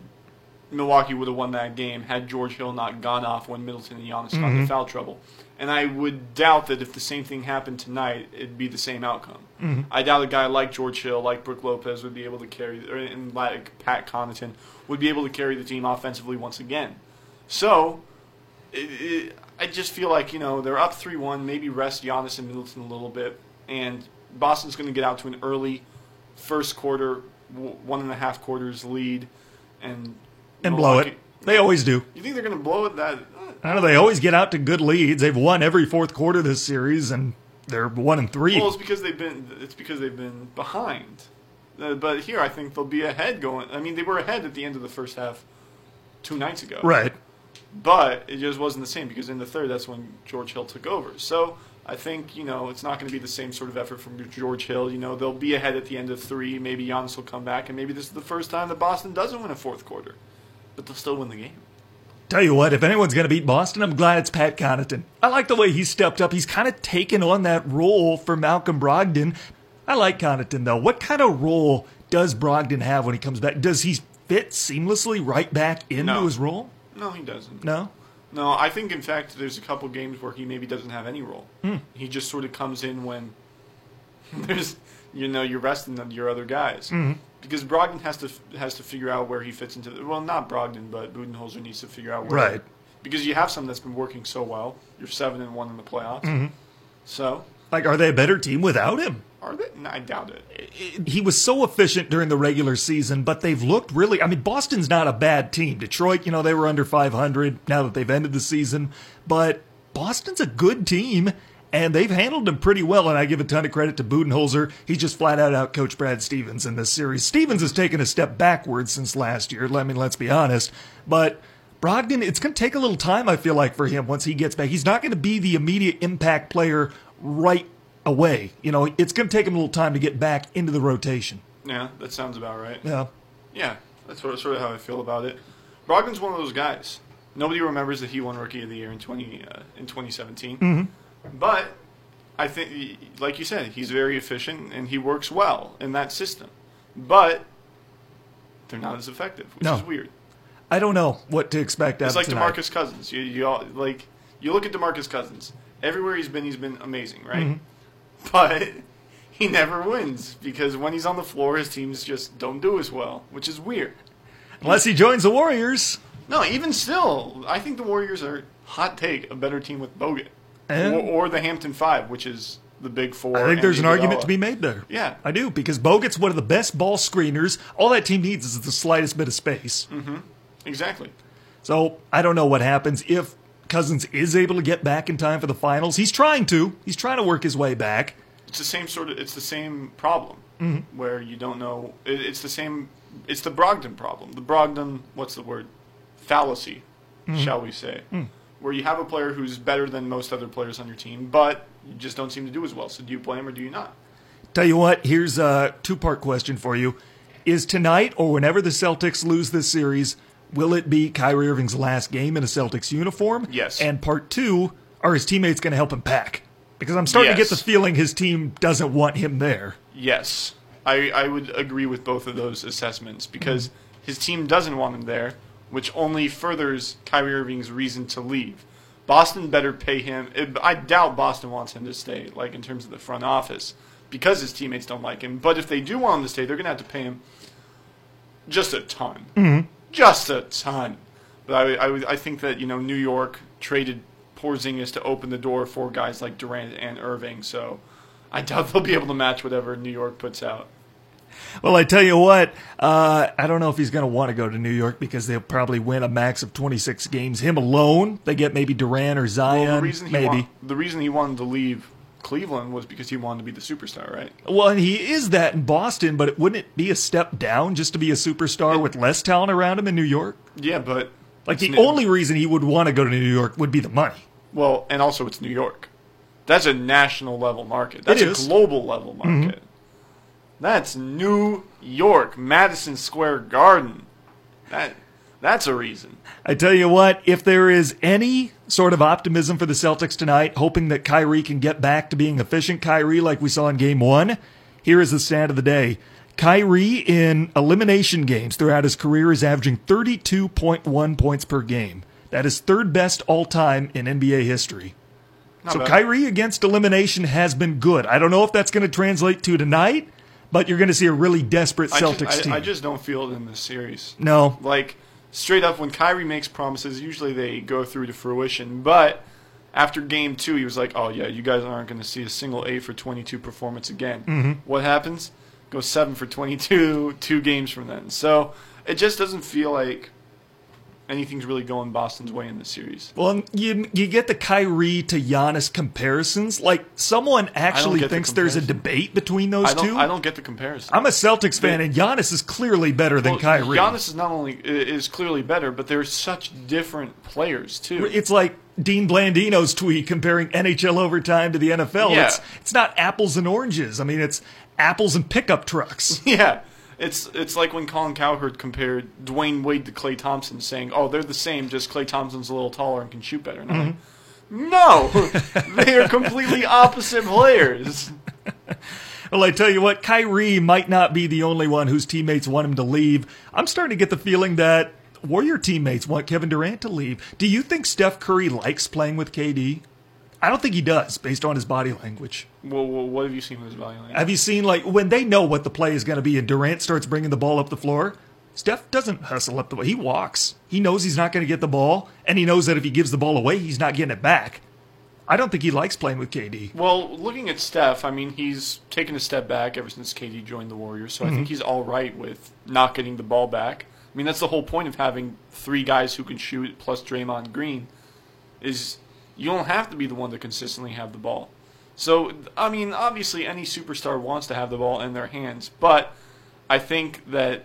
Milwaukee would have won that game had George Hill not gone off when Middleton and Giannis got into mm-hmm. foul trouble. And I would doubt that if the same thing happened tonight, it'd be the same outcome. Mm-hmm. I doubt a guy like George Hill, like Brook Lopez, would be able to carry, or, and like Pat Connaughton, would be able to carry the team offensively once again. So, it, it, I just feel like you know they're up three one. Maybe rest Giannis and Middleton a little bit, and Boston's going to get out to an early first quarter, w- one and a half quarters lead, and and blow it. Milwaukee- They always do. You think they're going to blow it? That I know they always get out to good leads. They've won every fourth quarter this series, and they're one and three. well, it's because they've been it's because they've been behind. Uh, but here, I think they'll be ahead going. I mean, they were ahead at the end of the first half two nights ago. right. But it just wasn't the same because in the third, that's when George Hill took over. So I think you know it's not going to be the same sort of effort from George Hill. You know they'll be ahead at the end of three. Maybe Giannis will come back, and maybe this is the first time that Boston doesn't win a fourth quarter, but they'll still win the game. Tell you what, if anyone's going to beat Boston, I'm glad it's Pat Connaughton. I like the way he stepped up. He's kind of taken on that role for Malcolm Brogdon. I like Connaughton, though. What kind of role does Brogdon have when he comes back? Does he fit seamlessly right back into No. his role? No, he doesn't. No? No, I think in fact there's a couple games where he maybe doesn't have any role. Hmm. He just sort of comes in when there's you know you're resting your other guys Mm-hmm. Because Brogdon has to has to figure out where he fits into the well not Brogdon but Budenholzer needs to figure out where Right. because you have some that's been working so well. You're seven and one in the playoffs. Mm-hmm. So Like, are they a better team without him? are they? No, I doubt it. he was so efficient during the regular season, but they've looked really. I mean, Boston's not a bad team. Detroit, you know, they were under 500 now that they've ended the season, but Boston's a good team, and they've handled him pretty well. And I give a ton of credit to Budenholzer. He just flat out out coached Brad Stevens in this series. Stevens has taken a step backwards since last year. I mean, let's be honest, but. Brogdon, it's going to take a little time, I feel like, for him once he gets back. He's not going to be the immediate impact player right away. You know, it's going to take him a little time to get back into the rotation. Yeah, that sounds about right. Yeah. Yeah, that's sort of, sort of how I feel about it. Brogdon's one of those guys. Nobody remembers that he won Rookie of the Year in twenty uh, in 2017. But I think, like you said, he's very efficient and he works well in that system. But they're not as effective, which No. is weird. I don't know what to expect It's out like tonight. Demarcus Cousins. You, you all, like you look at Demarcus Cousins. Everywhere he's been, he's been amazing, right? Mm-hmm. But he never wins because when he's on the floor, his teams just don't do as well, which is weird. Unless he joins the Warriors. No, even still, I think the Warriors are hot take a better team with Bogut, And- or, or the Hampton Five, which is the big four. I think there's an argument to be made there. Yeah. I do, because Bogut's one of the best ball screeners. All that team needs is the slightest bit of space. Exactly. So I don't know what happens if Cousins is able to get back in time for the finals. He's trying to. He's trying to work his way back. It's the same sort of. It's the same problem Mm-hmm. where you don't know. It, it's the same. It's the Brogdon problem. The Brogdon. What's the word? Fallacy, Mm-hmm. shall we say? Mm. Where you have a player who's better than most other players on your team, but you just don't seem to do as well. So do you play him or do you not? Tell you what, here's a two part question for you. Is tonight or whenever the Celtics lose this series, will it be Kyrie Irving's last game in a Celtics uniform? Yes. And part two, are his teammates going to help him pack? Because I'm starting to get the feeling his team doesn't want him there. Yes, I, I would agree with both of those assessments because mm-hmm. his team doesn't want him there, which only furthers Kyrie Irving's reason to leave. Boston better pay him. I doubt Boston wants him to stay, like in terms of the front office, because his teammates don't like him. But if they do want him to stay, they're going to have to pay him just a ton, mm-hmm. just a ton. But I, I, I think that you know New York traded Porzingis to open the door for guys like Durant and Irving, so I doubt they'll be able to match whatever New York puts out. Well, I tell you what, uh, I don't know if he's going to want to go to New York because they'll probably win a max of 26 games. Him alone, they get maybe Durant or Zion, Well, the reason he maybe. want- the reason he wanted to leave Cleveland was because he wanted to be the superstar, right? Well, and he is that in Boston, but wouldn't it be a step down just to be a superstar with less talent around him in New York? Yeah, but Like the New- only reason he would want to go to New York would be the money. well, and also it's New York. That's a national level market. That's It a. Mm-hmm. global level market. That's New York, Madison Square Garden. That that's a reason. I tell you what, if there is any sort of optimism for the Celtics tonight, hoping that Kyrie can get back to being efficient Kyrie like we saw in game one, here is the stand of the day. Kyrie in elimination games throughout his career is averaging 32.1 points per game. That is third best all time in NBA history. Not so bad. Kyrie against elimination has been good. I don't know if that's going to translate to tonight, but you're going to see a really desperate I Celtics just, team. I, I just don't feel it in this series. no, Like straight up, when Kyrie makes promises, usually they go through to fruition. But after Game Two, he was like, "Oh yeah, you guys aren't going to see a single eight for 22 performance again." Mm-hmm. What happens? Goes seven for 22 two games from then. So it just doesn't feel like anything's really going Boston's way in this series. Well, you you get the Kyrie to Giannis comparisons. Like someone actually get the thinks there's a debate between those I don't. two. I don't get the comparison. I'm a Celtics fan, They- and Giannis is clearly better than Well, Kyrie. Giannis is not only is clearly better, but they're such different players too. It's like Dean Blandino's tweet comparing NHL overtime to the NFL. Yeah. It's it's not apples and oranges. I mean, it's apples and pickup trucks. Yeah. It's it's like when Colin Cowherd compared Dwyane Wade to Klay Thompson, saying, "Oh, they're the same, just Klay Thompson's a little taller and can shoot better." And I'm like, no, mm-hmm. they are completely opposite players. Well, I tell you what, Kyrie might not be the only one whose teammates want him to leave. I'm starting to get the feeling that Warrior teammates want Kevin Durant to leave. Do you think Steph Curry likes playing with KD? I don't think he does, based on his body language. Well, well, what have you seen with his body language? Have you seen, like, when they know what the play is going to be and Durant starts bringing the ball up the floor? Steph doesn't hustle up the ball. He walks. He knows he's not going to get the ball, and he knows that if he gives the ball away, he's not getting it back. I don't think he likes playing with KD. Well, looking at Steph, I mean, he's taken a step back ever since KD joined the Warriors, so I think mm-hmm. he's all right with not getting the ball back. I mean, that's the whole point of having three guys who can shoot plus Draymond Green, is you don't have to be the one to consistently have the ball. So, I mean, obviously, any superstar wants to have the ball in their hands, but I think that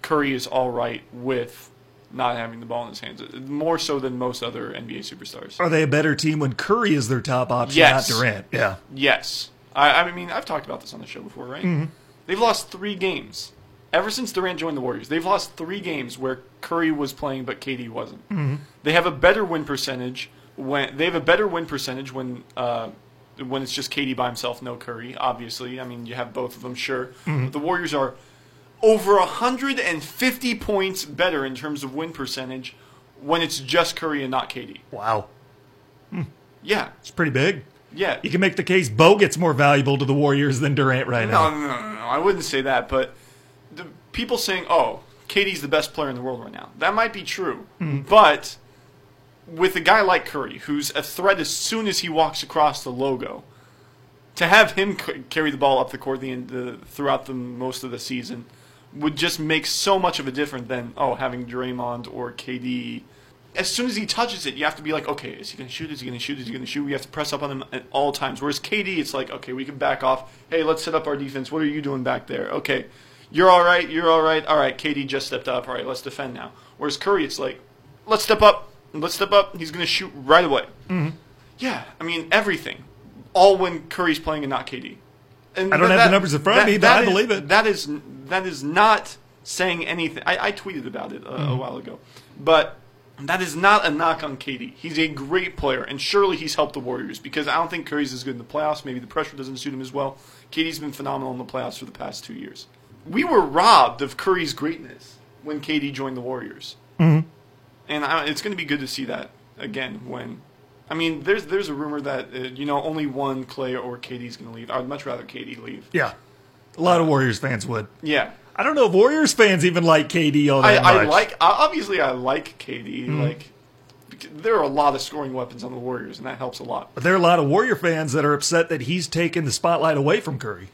Curry is all right with not having the ball in his hands, more so than most other NBA superstars. Are they a better team when Curry is their top option, Yes. not Durant? Yeah. Yes. I, I mean, I've talked about this on the show before, right? Mm-hmm. They've lost three games. Ever since Durant joined the Warriors, they've lost three games where Curry was playing but KD wasn't. Mm-hmm. They have a better win percentage when they have a better win percentage when uh, when it's just KD by himself, no Curry. Obviously, I mean you have both of them, sure. Mm-hmm. But the Warriors are over 150 points better in terms of win percentage when it's just Curry and not KD. Wow. Hmm. Yeah, It's pretty big. yeah. You can make the case Bogut's more valuable to the Warriors than Durant right No, now. no, no, no, no. I wouldn't say that, but the people saying, "Oh, KD's the best player in the world right now," that might be true. Mm-hmm. But with a guy like Curry, who's a threat as soon as he walks across the logo, to have him c- carry the ball up the court the, the throughout the most of the season would just make so much of a difference than oh having Draymond or KD. As soon as he touches it, you have to be like, okay, is he going to shoot? Is he going to shoot? Is he going to shoot? We have to press up on him at all times. Whereas KD, it's like, okay, we can back off. Hey, let's set up our defense. What are you doing back there? Okay, you're all right. You're all right. All right, KD just stepped up. All right, let's defend now. Whereas Curry, it's like, let's step up. Let's step up. He's going to shoot right away. Mm-hmm. Yeah, I mean everything. All when Curry's playing and not KD. And I don't have the numbers in front of me, but I is- believe it. That is that is not saying anything. I, I tweeted about it uh, a Mm-hmm. while ago, but that is not a knock on KD. He's a great player, and surely he's helped the Warriors because I don't think Curry's as good in the playoffs. Maybe the pressure doesn't suit him as well. KD's been phenomenal in the playoffs for the past two years. We were robbed of Curry's greatness when KD joined the Warriors, Mm-hmm. And I, it's going to be good to see that again when. I mean, there's there's a rumor that uh, you know only one Klay or KD's going to leave. I would much rather KD leave. Yeah. A lot of Warriors fans would. Yeah, I don't know if Warriors fans even like KD all I, that I much. like obviously I like KD. Mm-hmm. Like there are a lot of scoring weapons on the Warriors, and that helps a lot. But there are a lot of Warrior fans that are upset that he's taken the spotlight away from Curry.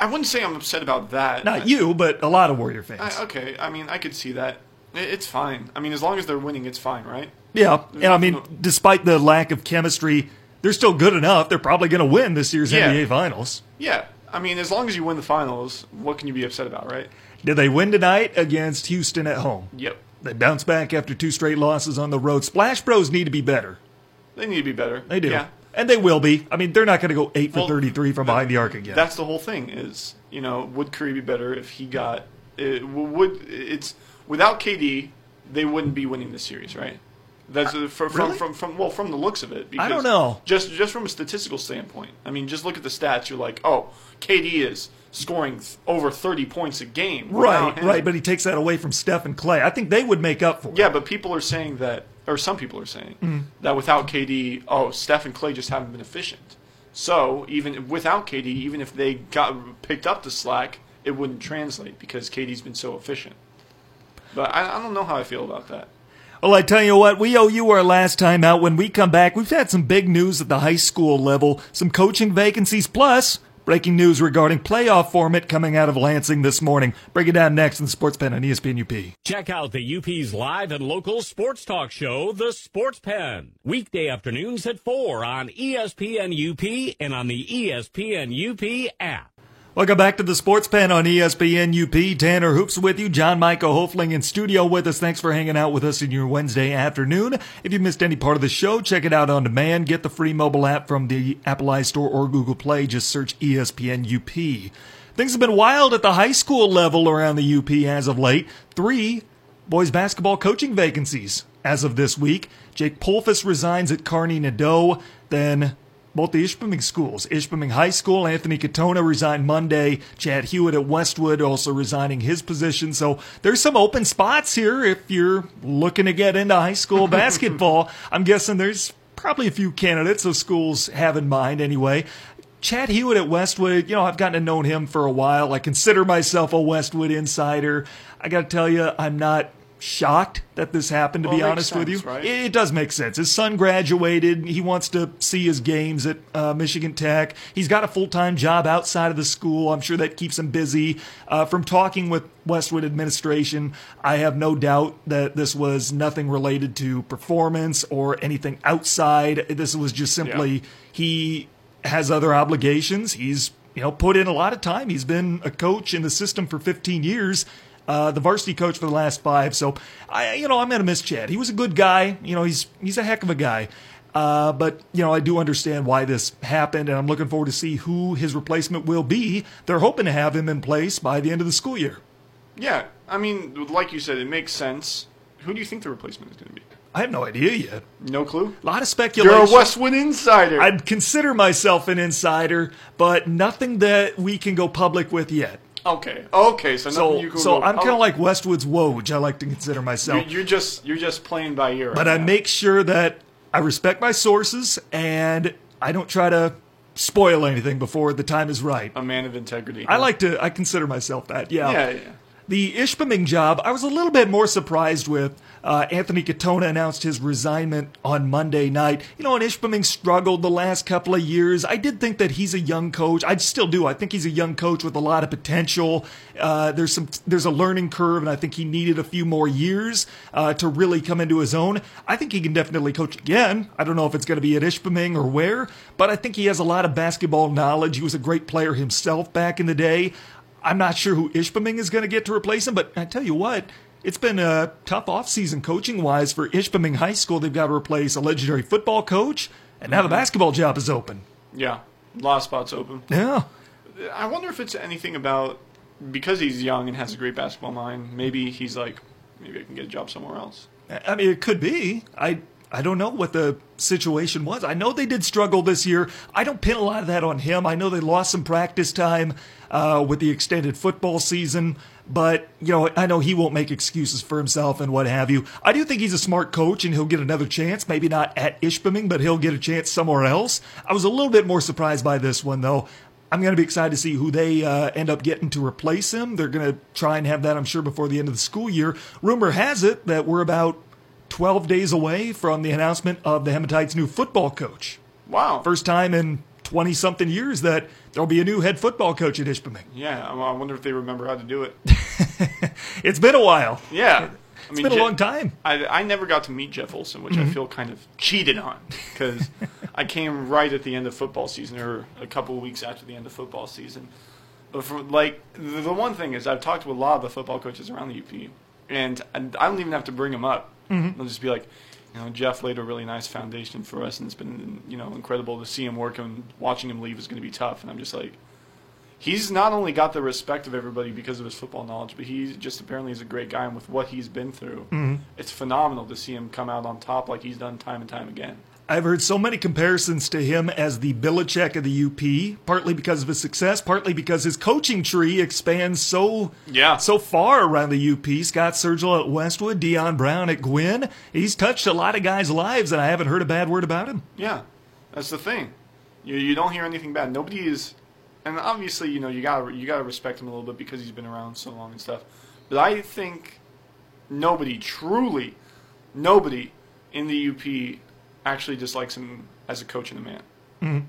I wouldn't say I'm upset about that. Not I- you, but a lot of Warrior fans. I, okay, I mean I could see that. It's fine. I mean, as long as they're winning, it's fine, right? yeah. And I mean, despite the lack of chemistry, they're still good enough. They're probably going to win this year's Yeah. NBA Finals. Yeah. I mean, as long as you win the finals, what can you be upset about, right? Did they win tonight against Houston at home? Yep. They bounce back after two straight losses on the road. Splash Bros need to be better. They need to be better. They do. Yeah. And they will be. I mean, they're not going to go 8 for Well, 33 from behind the arc again. That's the whole thing. Is you know, would Curry be better if he got? It, would it's without KD, they wouldn't be winning this series, right? That's uh, from, Really? from from from well from the looks of it. Because don't know. Just just from a statistical standpoint, I mean, just look at the stats. You're like, oh, KD is scoring th- over 30 points a game. Right, right. But he takes that away from Steph and Klay. I think they would make up for it. Yeah, but people are saying that, or some people are saying Mm-hmm. that without KD, oh, Steph and Klay just haven't been efficient. So even without KD, even if they got picked up the slack, it wouldn't translate because KD's been so efficient. But I, I don't know how I feel about that. Well, I tell you what, we owe you our last time out. When we come back, we've had some big news at the high school level, some coaching vacancies, plus breaking news regarding playoff format coming out of Lansing this morning. Break it down next in the Sports Pen on ESPN UP. Check out the UP's live and local sports talk show, The Sports Pen. Weekday afternoons at 4 on ESPN UP and on the ESPN UP app. Welcome back to the Sports Pen on ESPN UP. Tanner Hoops with you. John Michael Hofling in studio with us. Thanks for hanging out with us in your Wednesday afternoon. If you missed any part of the show, check it out on demand. Get the free mobile app from the Apple iStore or Google Play. Just search ESPN UP. Things have been wild at the high school level around the UP as of late. Three boys basketball coaching vacancies as of this week. Jake Polfus resigns at Carney Nadeau. Then both the Ishpeming schools, Ishpeming High School, Anthony Katona resigned Monday. Chad Hewitt at Westwood also resigning his position. So there's some open spots here if you're looking to get into high school basketball. I'm guessing there's probably a few candidates those schools have in mind anyway. Chad Hewitt at Westwood, you know, I've gotten to know him for a while. I consider myself a Westwood insider. I got to tell you, I'm not shocked that this happened, to Well, be honest with you. right? It, it does make sense. His son graduated. He wants to see his games at uh, Michigan Tech. He's got a full time job outside of the school. I'm sure that keeps him busy. Uh, from talking with Westwood administration, I have no doubt that this was nothing related to performance or anything outside. This was just simply Yeah. he has other obligations. He's you know put in a lot of time. He's been a coach in the system for 15 years. Uh, the varsity coach for the last five. So I, you know, I'm gonna miss Chad. He was a good guy. You know, he's he's a heck of a guy. Uh, but you know, I do understand why this happened, and I'm looking forward to see who his replacement will be. They're hoping to have him in place by the end of the school year. Yeah, I mean, like you said, it makes sense. Who do you think the replacement is going to be? I have no idea yet. No clue. A lot of speculation. You're a Westwood insider. I'd consider myself an insider, but nothing that we can go public with yet. Okay, okay. So, So, you so I'm kind oh, of like Westwood's Woj. I like to consider myself. you're, you're just you're just playing by ear. but right I now. make sure that I respect my sources and I don't try to spoil anything before the time is right. a man of integrity. I like to, I consider myself that, yeah. Yeah, yeah. The Ishpeming job, I was a little bit more surprised with. Uh, Anthony Katona announced his resignment on Monday night. You know, and Ishpeming struggled the last couple of years. I did think that he's a young coach. I still do. I think he's a young coach with a lot of potential. Uh, there's some, there's a learning curve, and I think he needed a few more years uh, to really come into his own. I think he can definitely coach again. I don't know if it's going to be at Ishpeming or where, but I think he has a lot of basketball knowledge. He was a great player himself back in the day. I'm not sure who Ishpeming is going to get to replace him, but I tell you what, it's been a tough offseason coaching wise for Ishpeming High School. They've got to replace a legendary football coach, and now the mm-hmm. basketball job is open. Yeah, a lot of spots open. Yeah. I wonder if it's anything about because he's young and has a great basketball mind. Maybe he's like, maybe I can get a job somewhere else. I mean, it could be. I I don't know what the situation was. I know they did struggle this year. I don't pin a lot of that on him. I know they lost some practice time uh, with the extended football season, but you know, I know he won't make excuses for himself and what have you. I do think he's a smart coach and he'll get another chance. Maybe not at Ishpeming, but he'll get a chance somewhere else. I was a little bit more surprised by this one though. I'm going to be excited to see who they uh, end up getting to replace him. They're going to try and have that, I'm sure, before the end of the school year. Rumor has it that we're about 12 days away from the announcement of the Hematites' new football coach. Wow. First time in 20 something years that there'll be a new head football coach at Ishpeming. yeah, I wonder if they remember how to do it. It's been a while. Yeah. I It's been a long time. I, I never got to meet Jeff Olson, which I mm-hmm. feel kind of cheated on because I came right at the end of football season or a couple of weeks after the end of football season. But for like the, the one thing is, I've talked to a lot of the football coaches around the UP, and I, I don't even have to bring them up. Mm-hmm. They'll just be like, you know, Jeff laid a really nice foundation for us, and it's been you know incredible to see him work, and watching him leave is going to be tough. And I'm just like, he's not only got the respect of everybody because of his football knowledge, but he just apparently is a great guy, and with what he's been through, mm-hmm. it's phenomenal to see him come out on top like he's done time and time again. I've heard so many comparisons to him as the Belichick of the UP, partly because of his success, partly because his coaching tree expands so Yeah. so far around the UP. Scott Sergel at Westwood, Dion Brown at Gwinn. He's touched a lot of guys' lives, and I haven't heard a bad word about him. Yeah, that's the thing. You you don't hear anything bad. Nobody is, and obviously you know you gotta you gotta respect him a little bit because he's been around so long and stuff. But I think nobody, truly, nobody in the UP actually dislikes him as a coach and a man. Mm-hmm.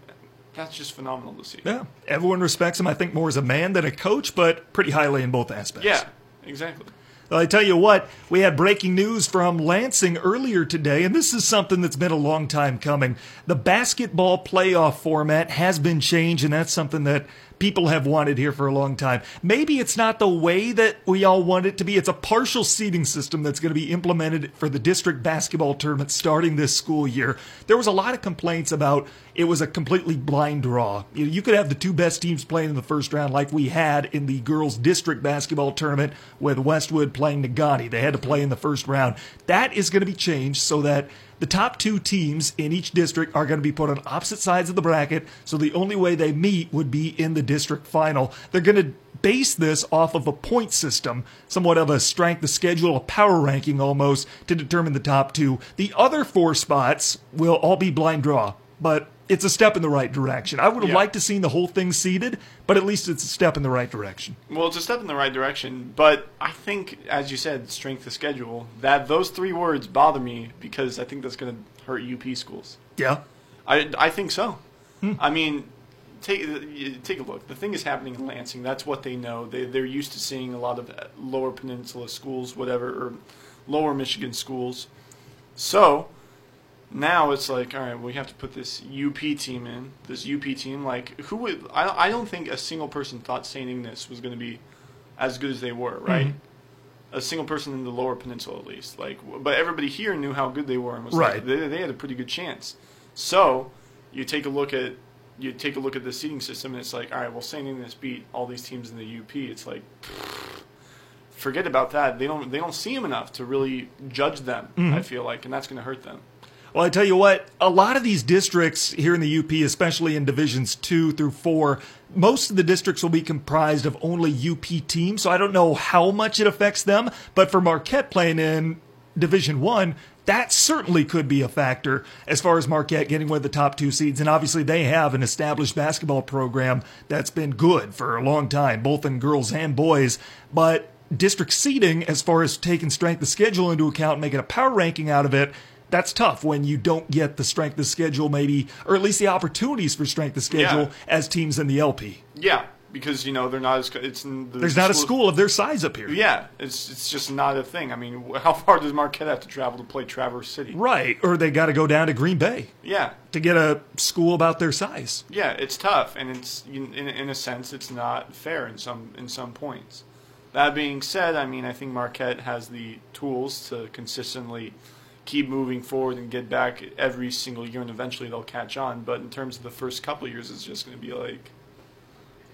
That's just phenomenal to see. Yeah, everyone respects him. I think more as a man than a coach, but pretty highly in both aspects. Yeah, exactly. Well, I tell you what, we had breaking news from Lansing earlier today, and this is something that's been a long time coming. The basketball playoff format has been changed, and that's something that people have wanted here for a long time. Maybe it's not the way that we all want it to be. It's a partial seeding system that's going to be implemented for the district basketball tournament starting this school year. There was a lot of complaints about it was a completely blind draw. You, you could have the two best teams playing in the first round, like we had in the girls' district basketball tournament with Westwood playing Negaunee. They had to play in the first round. That is going to be changed so that the top two teams in each district are going to be put on opposite sides of the bracket, so the only way they meet would be in the district final. They're going to base this off of a point system, somewhat of a strength of schedule, a power ranking almost, to determine the top two. The other four spots will all be blind draw, but it's a step in the right direction. I would have Yeah. liked to seen the whole thing seeded, but at least it's a step in the right direction. Well, it's a step in the right direction, but I think, as you said, strength of schedule. That those three words bother me because I think that's going to hurt UP schools. Yeah. I, I think so. I mean, take take a look. The thing is happening in Lansing. That's what they know. They they're used to seeing a lot of uh, lower peninsula schools, whatever, or lower Michigan schools. So now it's like, all right, we have to put this UP team in. This UP team, like, who would? I I don't think a single person thought St. Ignace was going to be as good as they were, hmm. right? A single person in the lower peninsula, at least. Like, but everybody here knew how good they were and was Right. like, they, they had a pretty good chance. So you take a look at you take a look at the seating system, and it's like, all right, well, St. Ignace beat all these teams in the UP. It's like, forget about that. They don't they don't see them enough to really judge them. I mm-hmm. feel like, and that's going to hurt them. Well, I tell you what, a lot of these districts here in the UP, especially in divisions two through four, most of the districts will be comprised of only UP teams. So I don't know how much it affects them. But for Marquette playing in Division one, that certainly could be a factor as far as Marquette getting one of the top two seeds. And obviously, they have an established basketball program that's been good for a long time, both in girls and boys. But district seeding, as far as taking strength of schedule into account and making a power ranking out of it, that's tough when you don't get the strength of schedule, maybe, or at least the opportunities for strength of schedule Yeah. as teams in the LP. Yeah, because you know they're not as it's the There's not a school of their size up here. Yeah, it's it's just not a thing. I mean, how far does Marquette have to travel to play Traverse City? Right, or they got to go down to Green Bay Yeah, to get a school about their size. yeah, it's tough, and it's in, in in a sense it's not fair in some in some points. That being said, I mean I think Marquette has the tools to consistently keep moving forward and get back every single year, and eventually they'll catch on. But in terms of the first couple years, it's just going to be like,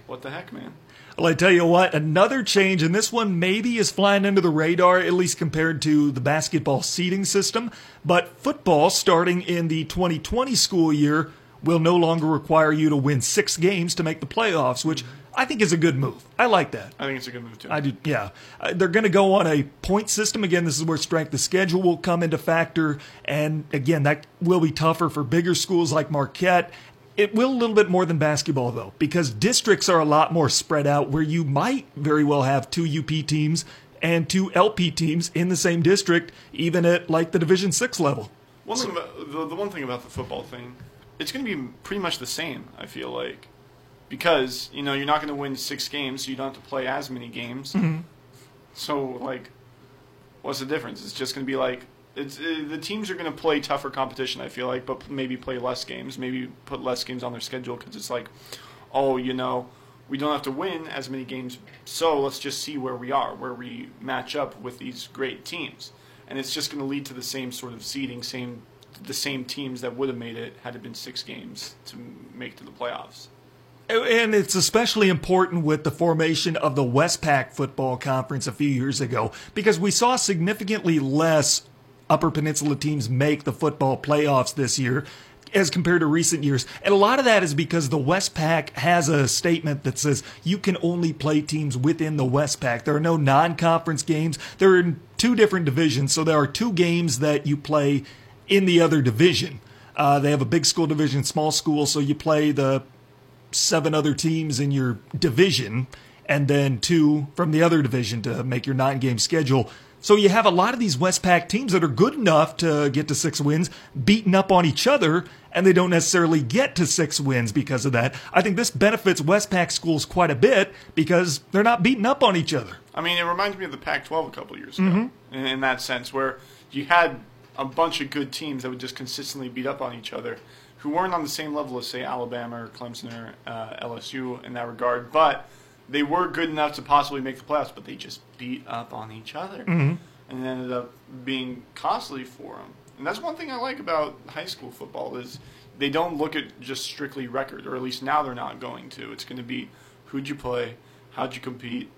what the heck, man? Well, I tell you what, another change, and this one maybe is flying under the radar, at least compared to the basketball seeding system. But football, starting in the 2020 school year, will no longer require you to win six games to make the playoffs, which I think is a good move. I like that. I think it's a good move too. I do, yeah. Uh, they're going to go on a point system again. This is where strength of schedule will come into factor, and again, that will be tougher for bigger schools like Marquette. It will a little bit more than basketball though, because districts are a lot more spread out. Where you might very well have two UP teams and two LP teams in the same district, even at like the Division Six level. One thing about the, the one thing about the football thing, it's going to be pretty much the same. I feel like because you know you're not going to win six games, so you don't have to play as many games. So like, what's the difference? It's just going to be like it's uh, the teams are going to play tougher competition. I feel like, but maybe play less games, maybe put less games on their schedule because it's like, oh, you know. We don't have to win as many games, so let's just see where we are, where we match up with these great teams and it's just going to lead to the same sort of seeding, same the same teams that would have made it had it been six games to make it to the playoffs. And it's especially important with the formation of the Westpac Football Conference a few years ago because we saw significantly less Upper Peninsula teams make the football playoffs this year as compared to recent years. And a lot of that is because the Westpac has a statement that says you can only play teams within the Westpac. There are no non conference games. They're in two different divisions, so there are two games that you play in the other division. Uh, they have a big school division, small school, so you play the seven other teams in your division and then two from the other division to make your nine game schedule. So you have a lot of these Westpac teams that are good enough to get to six wins, beaten up on each other, and they don't necessarily get to six wins because of that. I think this benefits Westpac schools quite a bit because they're not beating up on each other. I mean, it reminds me of the Pac-12 a couple years ago, mm-hmm. in, in that sense, where you had a bunch of good teams that would just consistently beat up on each other, who weren't on the same level as say Alabama or Clemson or uh, LSU in that regard, but they were good enough to possibly make the playoffs, but they just beat up on each other, mm-hmm. and ended up being costly for them. And that's one thing I like about high school football is they don't look at just strictly record, or at least now they're not going to. It's going to be who'd you play, how'd you compete,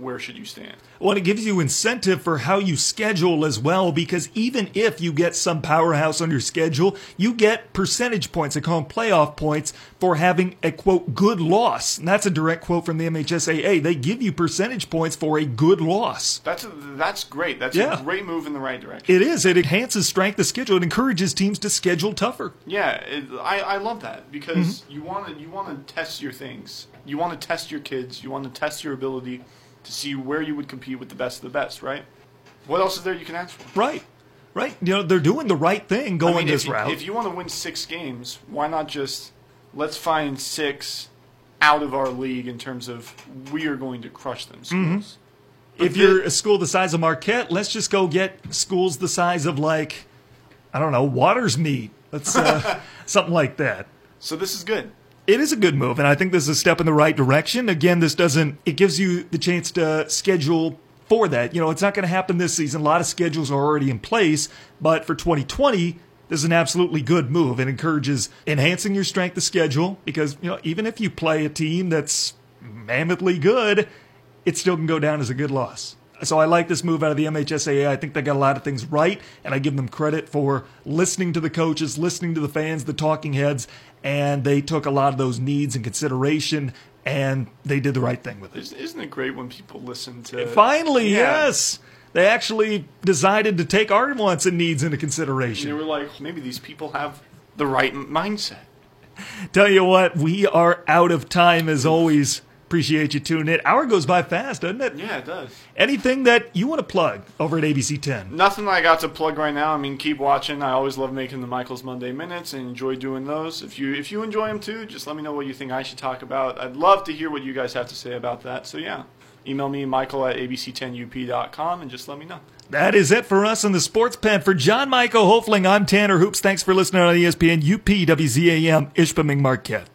where should you stand? Well, it gives you incentive for how you schedule as well, because even if you get some powerhouse on your schedule, you get percentage points. They call them playoff points for having a quote good loss. And that's a direct quote from the MHSAA. They give you percentage points for a good loss. That's a, that's great. That's yeah. a great move in the right direction. It is. It enhances strength of schedule. It encourages teams to schedule tougher. Yeah, it, I, I love that because mm-hmm. you want to you want to test your things. You want to test your kids. You want to test your ability to see where you would compete with the best of the best, right? What else is there you can ask for? Right. Right. You know, they're doing the right thing going I mean, this if, route. If you want to win six games, why not just let's find six out of our league in terms of we are going to crush them schools. Mm-hmm. If you're a school the size of Marquette, let's just go get schools the size of like I don't know, Watersmeet. Let's uh, something like that. So this is good it is a good move, and I think this is a step in the right direction. Again, this doesn't, it gives you the chance to schedule for that. You know, it's not going to happen this season. A lot of schedules are already in place, but for 2020, this is an absolutely good move. It encourages enhancing your strength of schedule because, you know, even if you play a team that's mammothly good, it still can go down as a good loss. So I like this move out of the MHSAA. I think they got a lot of things right, and I give them credit for listening to the coaches, listening to the fans, the talking heads, and they took a lot of those needs in consideration and they did the right thing with it. Isn't it great when people listen to Finally, yeah. yes. They actually decided to take our wants and needs into consideration. And they were like, maybe these people have the right mindset. Tell you what, we are out of time as always. Appreciate you tuning in. Hour goes by fast, doesn't it? Yeah, it does. Anything that you want to plug over at ABC 10? Nothing I got to plug right now. I mean, keep watching. I always love making the Michaels Monday Minutes and enjoy doing those. If you if you enjoy them too, just let me know what you think I should talk about. I'd love to hear what you guys have to say about that. So yeah, email me Michael at abc10up.com and just let me know. That is it for us in the Sports Pen. For John Michael Hofling, I'm Tanner Hoops. Thanks for listening on ESPN UP WZAM Ishpeming Marquette.